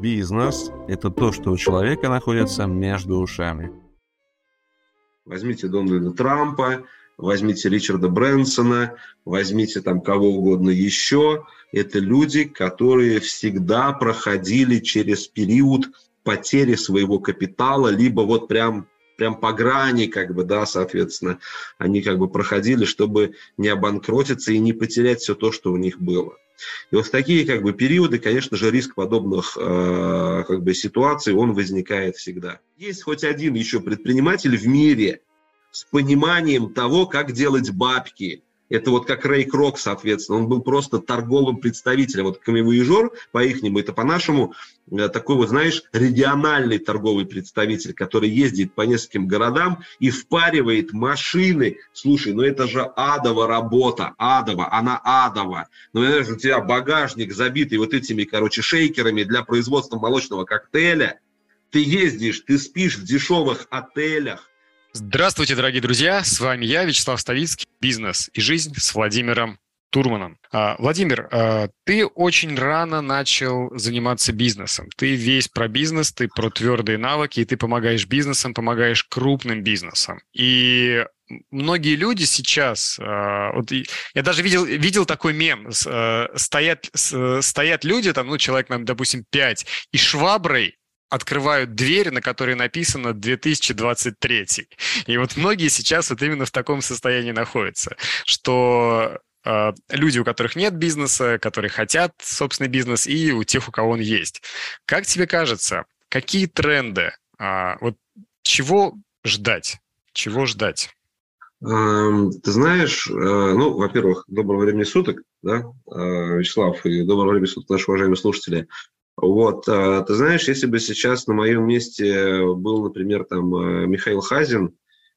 Бизнес – это то, что у человека находится между ушами. Возьмите Дональда Трампа, возьмите Ричарда Брэнсона, возьмите там кого угодно еще. Это люди, которые всегда проходили через период потери своего капитала, либо вот прям прям по грани, как бы, да, соответственно, они как бы проходили, чтобы не обанкротиться и не потерять все то, что у них было. И вот в такие как бы периоды, конечно же, риск подобных э, как бы ситуаций, он возникает всегда. Есть хоть один еще предприниматель в мире с пониманием того, как делать бабки, это вот как Рэй Крок, соответственно. Он был просто торговым представителем. Вот камевоежор, по-ихнему, это по-нашему э, такой вот, знаешь, региональный торговый представитель, который ездит по нескольким городам и впаривает машины. Слушай, ну это же адова работа, адова, она адова. Ну, знаешь, у тебя багажник забитый вот этими, короче, шейкерами для производства молочного коктейля. Ты ездишь, ты спишь в дешевых отелях, Здравствуйте, дорогие друзья! С вами я, Вячеслав Ставицкий, «Бизнес и жизнь» с Владимиром Турманом. А, Владимир, а, ты очень рано начал заниматься бизнесом. Ты весь про бизнес, ты про твердые навыки, и ты помогаешь бизнесам, помогаешь крупным бизнесам. И многие люди сейчас, а, вот я даже видел, видел такой мем, стоят, стоят люди, там, ну, человек, допустим, 5, и шваброй открывают дверь, на которой написано 2023. И вот многие сейчас вот именно в таком состоянии находятся, что э, люди, у которых нет бизнеса, которые хотят собственный бизнес, и у тех, у кого он есть. Как тебе кажется, какие тренды, э, вот чего ждать? Чего ждать? Эм, ты знаешь, э, ну, во-первых, доброго времени суток, да, э, Вячеслав, и доброго времени суток, наши уважаемые слушатели. Вот, а, ты знаешь, если бы сейчас на моем месте был, например, там э, Михаил Хазин,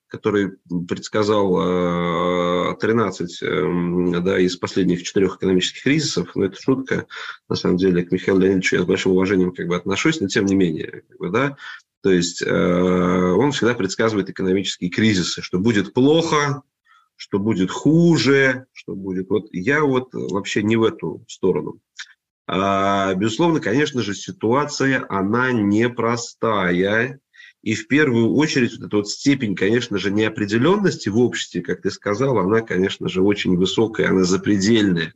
который предсказал 13 э, эм, да, из последних четырех экономических кризисов, но это шутка, на самом деле, к Михаилу Леонидовичу я с большим уважением как бы отношусь, но тем не менее, как бы, да, то есть э, он всегда предсказывает экономические кризисы, что будет плохо, что будет хуже, что будет... Вот я вот вообще не в эту сторону. А, безусловно, конечно же, ситуация, она непростая. И в первую очередь вот эта вот степень, конечно же, неопределенности в обществе, как ты сказал, она, конечно же, очень высокая, она запредельная,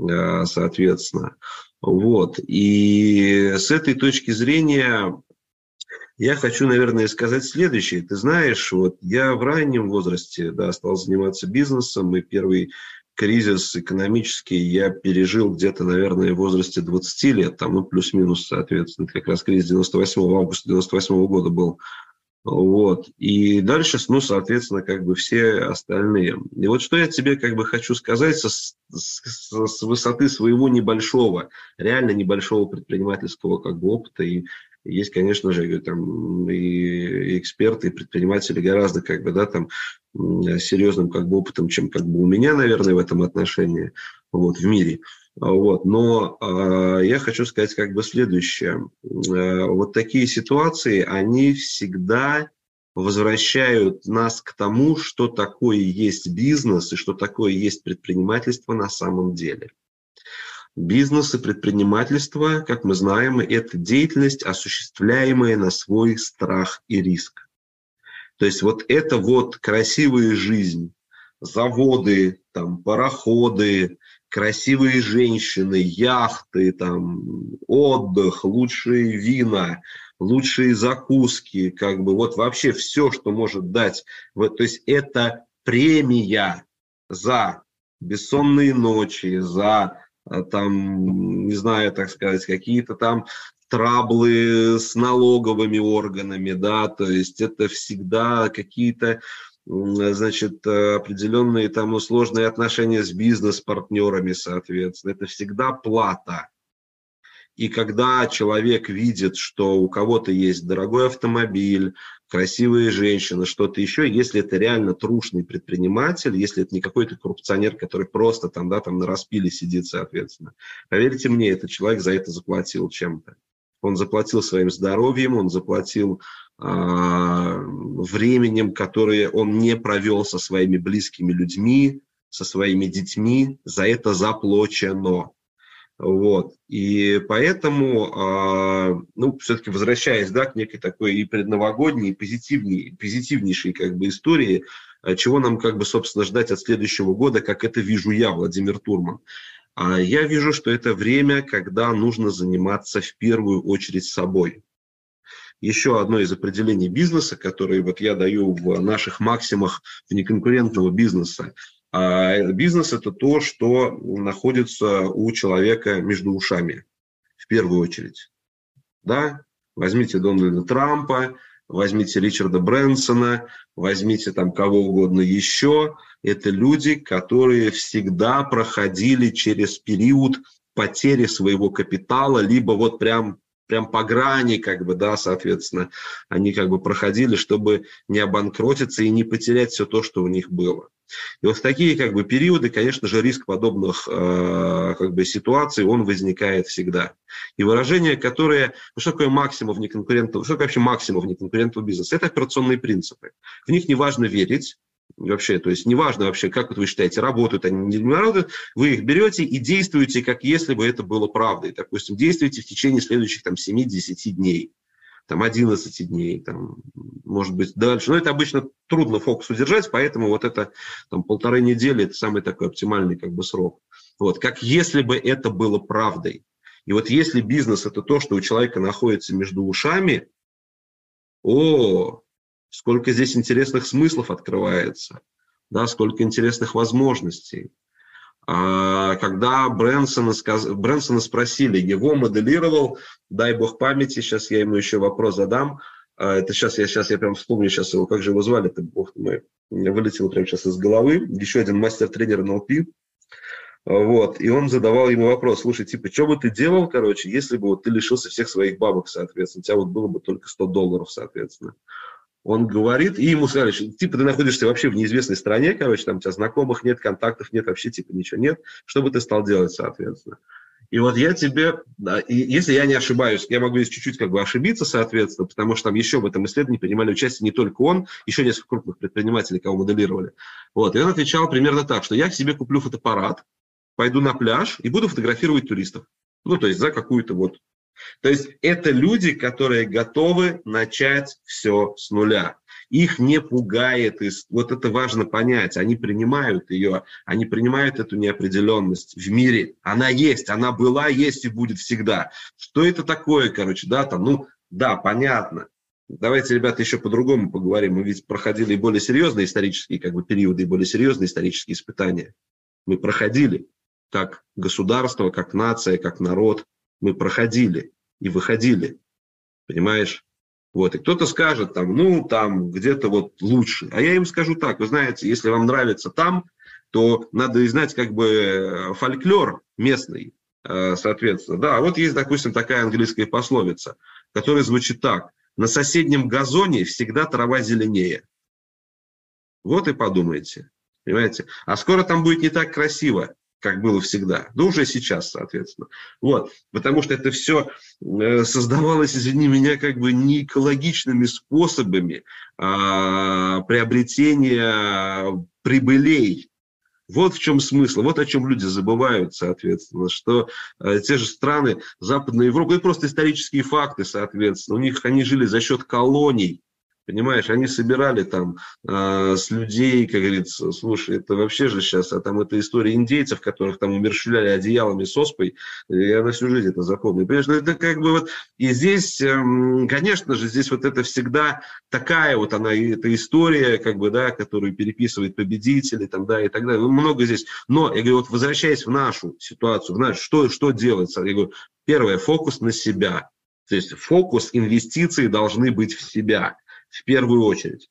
а, соответственно. Вот. И с этой точки зрения я хочу, наверное, сказать следующее. Ты знаешь, вот я в раннем возрасте да, стал заниматься бизнесом, и первый кризис экономический я пережил где-то, наверное, в возрасте 20 лет, там, ну, плюс-минус, соответственно, как раз кризис 98 августа 98 года был. Вот. И дальше, ну, соответственно, как бы все остальные. И вот что я тебе как бы хочу сказать со, с, с высоты своего небольшого, реально небольшого предпринимательского как бы опыта и есть, конечно же, там и эксперты, и предприниматели гораздо как бы, да, там серьезным как бы опытом, чем как бы у меня, наверное, в этом отношении, вот, в мире. Вот. Но э, я хочу сказать как бы следующее. Э, вот такие ситуации, они всегда возвращают нас к тому, что такое есть бизнес и что такое есть предпринимательство на самом деле. Бизнес и предпринимательство, как мы знаем, это деятельность, осуществляемая на свой страх и риск. То есть вот это вот красивая жизнь, заводы, там, пароходы, красивые женщины, яхты, там, отдых, лучшие вина, лучшие закуски, как бы вот вообще все, что может дать. Вот, то есть это премия за бессонные ночи, за там, не знаю, так сказать, какие-то там траблы с налоговыми органами, да, то есть это всегда какие-то значит, определенные там сложные отношения с бизнес-партнерами, соответственно, это всегда плата. И когда человек видит, что у кого-то есть дорогой автомобиль, красивые женщины, что-то еще, если это реально трушный предприниматель, если это не какой-то коррупционер, который просто там, да, там на распиле сидит, соответственно. Поверьте мне, этот человек за это заплатил чем-то. Он заплатил своим здоровьем, он заплатил э, временем, которое он не провел со своими близкими людьми, со своими детьми. За это заплачено. Вот. И поэтому, а, ну, все-таки возвращаясь, да, к некой такой и предновогодней, и позитивней, позитивнейшей как бы истории, а, чего нам, как бы, собственно, ждать от следующего года, как это вижу я, Владимир Турман. А я вижу, что это время, когда нужно заниматься в первую очередь собой. Еще одно из определений бизнеса, которое вот я даю в наших максимах внеконкурентного бизнеса, а бизнес – это то, что находится у человека между ушами, в первую очередь. Да? Возьмите Дональда Трампа, возьмите Ричарда Брэнсона, возьмите там кого угодно еще. Это люди, которые всегда проходили через период потери своего капитала, либо вот прям прям по грани, как бы, да, соответственно, они как бы проходили, чтобы не обанкротиться и не потерять все то, что у них было. И вот в такие как бы периоды, конечно же, риск подобных э, как бы ситуаций, он возникает всегда. И выражение, которое, ну, что такое максимум внеконкурентного, что такое вообще максимум внеконкурентного бизнеса? Это операционные принципы. В них не важно верить, вообще, то есть неважно вообще, как вот вы считаете, работают они, не работают, вы их берете и действуете, как если бы это было правдой. Допустим, действуйте в течение следующих там 7-10 дней там 11 дней, там, может быть, дальше. Но это обычно трудно фокус удержать, поэтому вот это там, полторы недели – это самый такой оптимальный как бы срок. Вот, как если бы это было правдой. И вот если бизнес – это то, что у человека находится между ушами, о, сколько здесь интересных смыслов открывается, да, сколько интересных возможностей. А, когда Брэнсона, сказ... Брэнсона спросили, его моделировал, дай бог памяти, сейчас я ему еще вопрос задам, а, это сейчас я, сейчас я прям вспомню сейчас его, как же его звали, это бог мой, вылетел прямо сейчас из головы, еще один мастер-тренер НЛП, вот, и он задавал ему вопрос, слушай, типа, что бы ты делал, короче, если бы вот ты лишился всех своих бабок, соответственно, у тебя вот было бы только 100 долларов, соответственно он говорит, и ему сказали, что типа ты находишься вообще в неизвестной стране, короче, там у тебя знакомых нет, контактов нет, вообще типа ничего нет, что бы ты стал делать, соответственно. И вот я тебе, да, и если я не ошибаюсь, я могу здесь чуть-чуть как бы ошибиться, соответственно, потому что там еще в этом исследовании принимали участие не только он, еще несколько крупных предпринимателей, кого моделировали. Вот, и он отвечал примерно так, что я себе куплю фотоаппарат, пойду на пляж и буду фотографировать туристов. Ну, то есть за какую-то вот то есть это люди, которые готовы начать все с нуля. Их не пугает, вот это важно понять, они принимают ее, они принимают эту неопределенность в мире. Она есть, она была, есть и будет всегда. Что это такое, короче, да, там, ну, да, понятно. Давайте, ребята, еще по-другому поговорим. Мы ведь проходили более серьезные исторические как бы, периоды, и более серьезные исторические испытания. Мы проходили как государство, как нация, как народ мы проходили и выходили. Понимаешь? Вот, и кто-то скажет там, ну, там где-то вот лучше. А я им скажу так, вы знаете, если вам нравится там, то надо и знать как бы э, фольклор местный, э, соответственно. Да, вот есть, допустим, такая английская пословица, которая звучит так. На соседнем газоне всегда трава зеленее. Вот и подумайте. Понимаете? А скоро там будет не так красиво как было всегда, да уже сейчас, соответственно. Вот, потому что это все э, создавалось, извини меня, как бы не экологичными способами а, приобретения прибылей. Вот в чем смысл, вот о чем люди забывают, соответственно, что э, те же страны Западной Европы, это просто исторические факты, соответственно, у них они жили за счет колоний, Понимаешь, они собирали там э, с людей, как говорится, слушай, это вообще же сейчас, а там это история индейцев, которых там умерщвляли одеялами с оспой, я на всю жизнь это запомню. Понимаешь, ну, это как бы вот, и здесь, э, конечно же, здесь вот это всегда такая вот она, эта история, как бы, да, которую переписывают победители, там, да, и так далее, много здесь. Но, я говорю, вот возвращаясь в нашу ситуацию, в нашу, что, что делается? Я говорю, первое, фокус на себя. То есть фокус инвестиций должны быть в себя в первую очередь.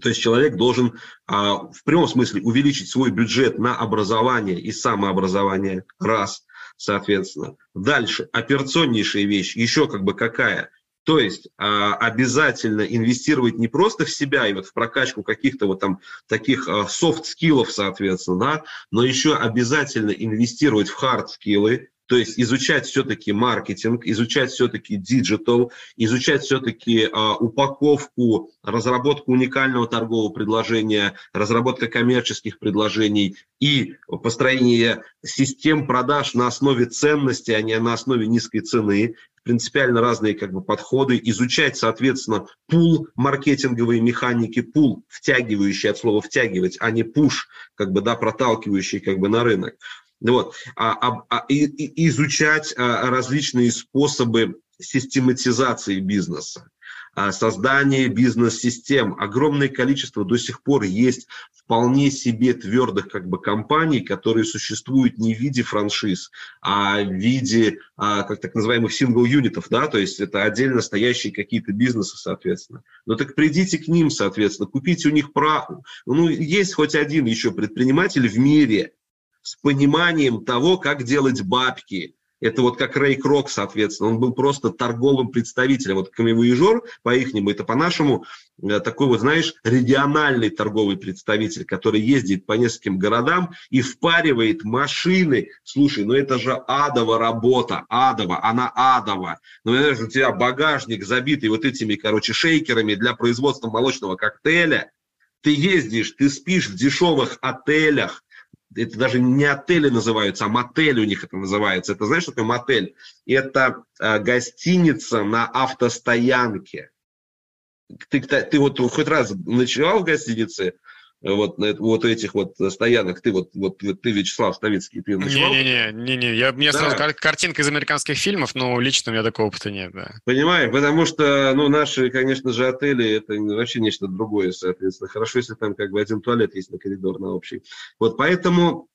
То есть человек должен а, в прямом смысле увеличить свой бюджет на образование и самообразование, раз, соответственно. Дальше, операционнейшая вещь, еще как бы какая – то есть а, обязательно инвестировать не просто в себя и вот в прокачку каких-то вот там таких софт-скиллов, соответственно, да, но еще обязательно инвестировать в хард-скиллы, То есть изучать все-таки маркетинг, изучать все-таки диджитал, изучать все-таки а, упаковку, разработку уникального торгового предложения, разработка коммерческих предложений и построение систем продаж на основе ценности, а не на основе низкой цены принципиально разные как бы, подходы, изучать, соответственно, пул маркетинговые механики, пул, втягивающий от слова втягивать, а не пуш, как бы, да, проталкивающий как бы на рынок. Вот. А, а, и, и изучать а, различные способы систематизации бизнеса а, создание бизнес-систем. Огромное количество до сих пор есть вполне себе твердых как бы компаний, которые существуют не в виде франшиз, а в виде а, как так называемых сингл-юнитов, да, то есть это отдельно стоящие какие-то бизнесы, соответственно. Ну так придите к ним, соответственно, купите у них право. Ну, есть хоть один еще предприниматель в мире, с пониманием того, как делать бабки. Это вот как Рэй Крок, соответственно. Он был просто торговым представителем. Вот камевоежор, по-ихнему, это по-нашему э, такой вот, знаешь, региональный торговый представитель, который ездит по нескольким городам и впаривает машины. Слушай, ну это же адова работа, адова, она адова. Ну, знаешь, у тебя багажник забитый вот этими, короче, шейкерами для производства молочного коктейля. Ты ездишь, ты спишь в дешевых отелях, это даже не отели называются, а мотель у них это называется. Это знаешь, что такое мотель? Это э, гостиница на автостоянке. Ты, ты вот хоть раз ночевал в гостинице, вот, вот этих вот стоянок, ты вот, вот ты, Вячеслав Ставицкий, ты ночевал? Не-не-не, не-не, я, мне да. сразу кар- картинка из американских фильмов, но лично у меня такого опыта нет, да. Понимаю, потому что, ну, наши, конечно же, отели, это вообще нечто другое, соответственно. Хорошо, если там как бы один туалет есть на коридор, на общий. Вот поэтому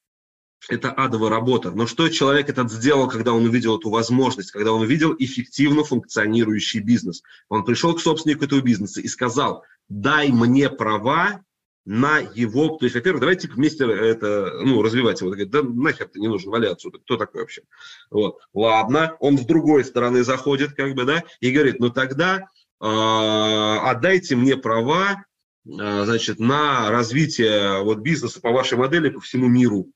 это адовая работа. Но что человек этот сделал, когда он увидел эту возможность, когда он увидел эффективно функционирующий бизнес? Он пришел к собственнику этого бизнеса и сказал, дай мне права на его, то есть, во-первых, давайте вместе это, ну, развивать его. Говорит, да нахер ты не нужен, вали отсюда, кто такой вообще? Вот, ладно, он с другой стороны заходит, как бы, да, и говорит, ну тогда э, отдайте мне права, э, значит, на развитие вот бизнеса по вашей модели по всему миру.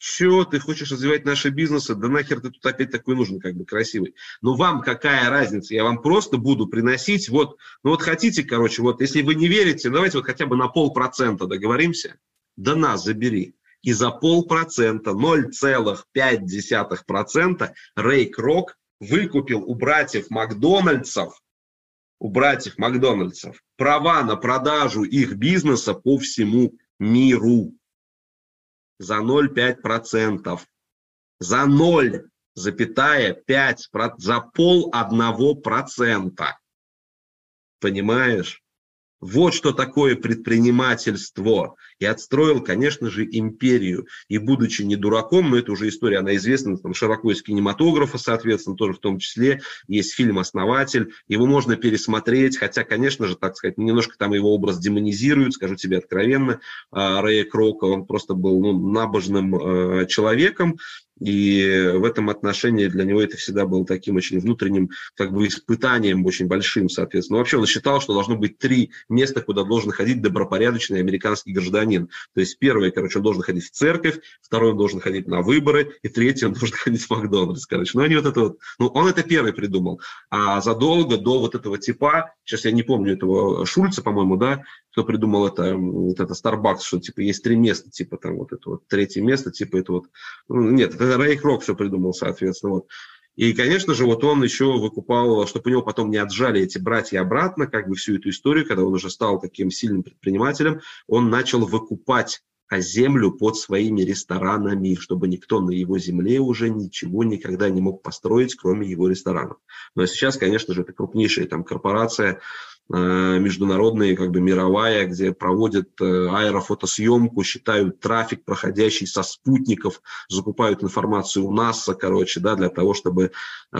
Че, ты хочешь развивать наши бизнесы? Да нахер ты тут опять такой нужен, как бы красивый. Но вам какая разница? Я вам просто буду приносить, вот, ну вот хотите, короче, вот, если вы не верите, давайте вот хотя бы на полпроцента договоримся. Да нас забери. И за полпроцента, 0,5% Рэй Крок выкупил у братьев Макдональдсов, у братьев Макдональдсов права на продажу их бизнеса по всему миру за 0,5%. За 0,5%, за пол одного процента. Понимаешь? Вот что такое предпринимательство. И отстроил, конечно же, империю. И будучи не дураком, но это уже история, она известна там, широко из кинематографа, соответственно, тоже в том числе. Есть фильм «Основатель». Его можно пересмотреть, хотя, конечно же, так сказать, немножко там его образ демонизируют, скажу тебе откровенно. А, Рэя Крока, он просто был ну, набожным э, человеком, и в этом отношении для него это всегда было таким очень внутренним как бы испытанием, очень большим, соответственно. Но вообще он считал, что должно быть три места, куда должен ходить добропорядочный американский гражданин. То есть первое, короче, он должен ходить в церковь, второй он должен ходить на выборы, и третий он должен ходить в Макдональдс, короче. Ну, они вот это вот, ну, он это первый придумал. А задолго до вот этого типа, сейчас я не помню этого Шульца, по-моему, да, кто придумал это, вот это Starbucks, что типа есть три места, типа там вот это вот третье место, типа это вот, ну, нет, это Рэй Крок все придумал, соответственно, вот. И, конечно же, вот он еще выкупал, чтобы у него потом не отжали эти братья обратно, как бы всю эту историю, когда он уже стал таким сильным предпринимателем, он начал выкупать а землю под своими ресторанами, чтобы никто на его земле уже ничего никогда не мог построить, кроме его ресторанов. Но сейчас, конечно же, это крупнейшая там корпорация, Э, международная, как бы мировая, где проводят э, аэрофотосъемку, считают трафик, проходящий со спутников, закупают информацию у НАСА, короче, да, для того, чтобы э,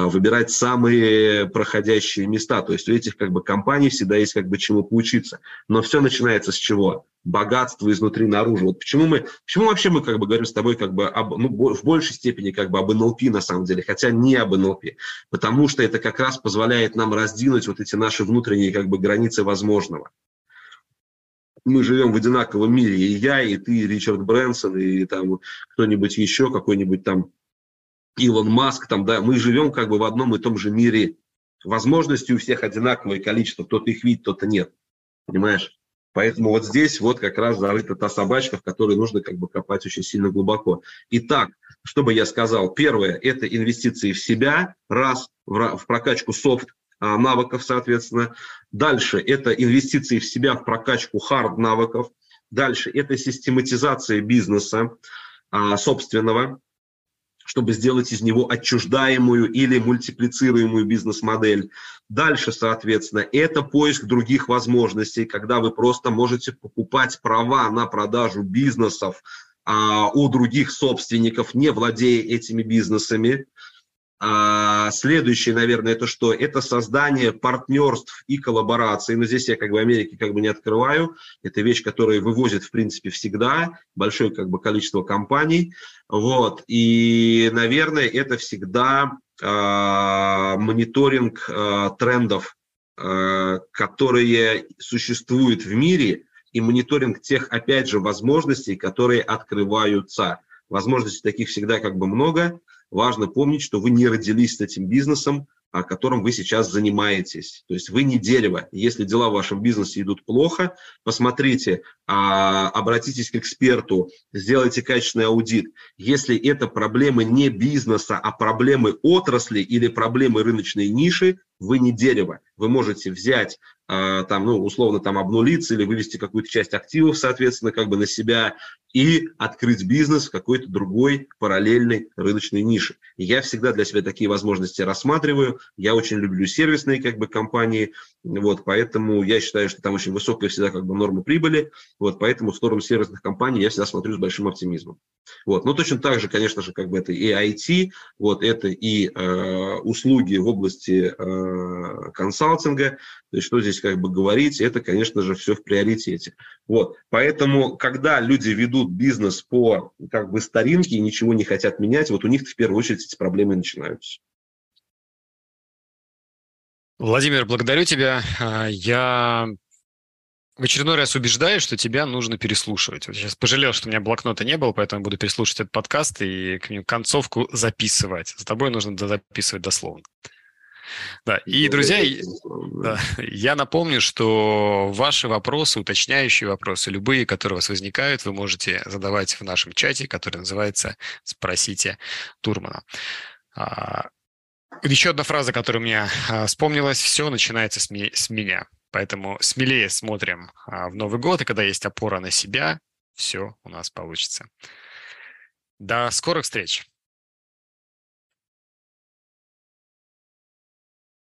выбирать самые проходящие места. То есть у этих как бы компаний всегда есть как бы чему поучиться. Но все начинается с чего? Богатство изнутри наружу. Вот почему мы, почему вообще мы как бы говорим с тобой как бы об, ну, в большей степени как бы об НЛП на самом деле, хотя не об НЛП, потому что это как раз позволяет нам раздвинуть вот эти наши внутренние как бы границы возможного. Мы живем в одинаковом мире, и я, и ты, и Ричард Брэнсон, и там кто-нибудь еще, какой-нибудь там Илон Маск, там, да, мы живем как бы в одном и том же мире. Возможности у всех одинаковое количество, кто-то их видит, кто-то нет. Понимаешь? Поэтому вот здесь вот как раз зарыта та собачка, в которой нужно как бы копать очень сильно глубоко. Итак, что бы я сказал? Первое – это инвестиции в себя, раз, в, в прокачку софт а, навыков, соответственно. Дальше – это инвестиции в себя, в прокачку хард навыков. Дальше – это систематизация бизнеса а, собственного чтобы сделать из него отчуждаемую или мультиплицируемую бизнес-модель. Дальше, соответственно, это поиск других возможностей, когда вы просто можете покупать права на продажу бизнесов а, у других собственников, не владея этими бизнесами. А, следующее, наверное, это что? Это создание партнерств и коллабораций. Но здесь я как бы Америки как бы не открываю. Это вещь, которая вывозит, в принципе, всегда большое как бы количество компаний. Вот. И, наверное, это всегда а, мониторинг а, трендов, а, которые существуют в мире, и мониторинг тех, опять же, возможностей, которые открываются. Возможностей таких всегда как бы много важно помнить, что вы не родились с этим бизнесом, о котором вы сейчас занимаетесь. То есть вы не дерево. Если дела в вашем бизнесе идут плохо, посмотрите, а, обратитесь к эксперту, сделайте качественный аудит. Если это проблемы не бизнеса, а проблемы отрасли или проблемы рыночной ниши, вы не дерево. Вы можете взять а, там, ну, условно, там, обнулиться или вывести какую-то часть активов, соответственно, как бы на себя и открыть бизнес в какой-то другой параллельной рыночной нише. Я всегда для себя такие возможности рассматриваю. Я очень люблю сервисные, как бы, компании, вот, поэтому я считаю, что там очень высокая всегда, как бы, норма прибыли, вот, поэтому в сторону сервисных компаний я всегда смотрю с большим оптимизмом. Вот, но точно так же, конечно же, как бы, это и IT, вот, это и э, услуги в области э, консалтинга, то есть что здесь как бы говорить, это, конечно же, все в приоритете. Вот. Поэтому, когда люди ведут бизнес по как бы старинке и ничего не хотят менять, вот у них в первую очередь эти проблемы начинаются. Владимир, благодарю тебя. А, я в очередной раз убеждаю, что тебя нужно переслушивать. Вот сейчас пожалел, что у меня блокнота не было, поэтому буду переслушивать этот подкаст и концовку записывать. За тобой нужно записывать дословно. Да, и, друзья, да, я напомню, что ваши вопросы, уточняющие вопросы, любые, которые у вас возникают, вы можете задавать в нашем чате, который называется «Спросите Турмана». А, еще одна фраза, которая у меня а, вспомнилась, все начинается с, ми- с меня. Поэтому смелее смотрим а, в Новый год, и когда есть опора на себя, все у нас получится. До скорых встреч!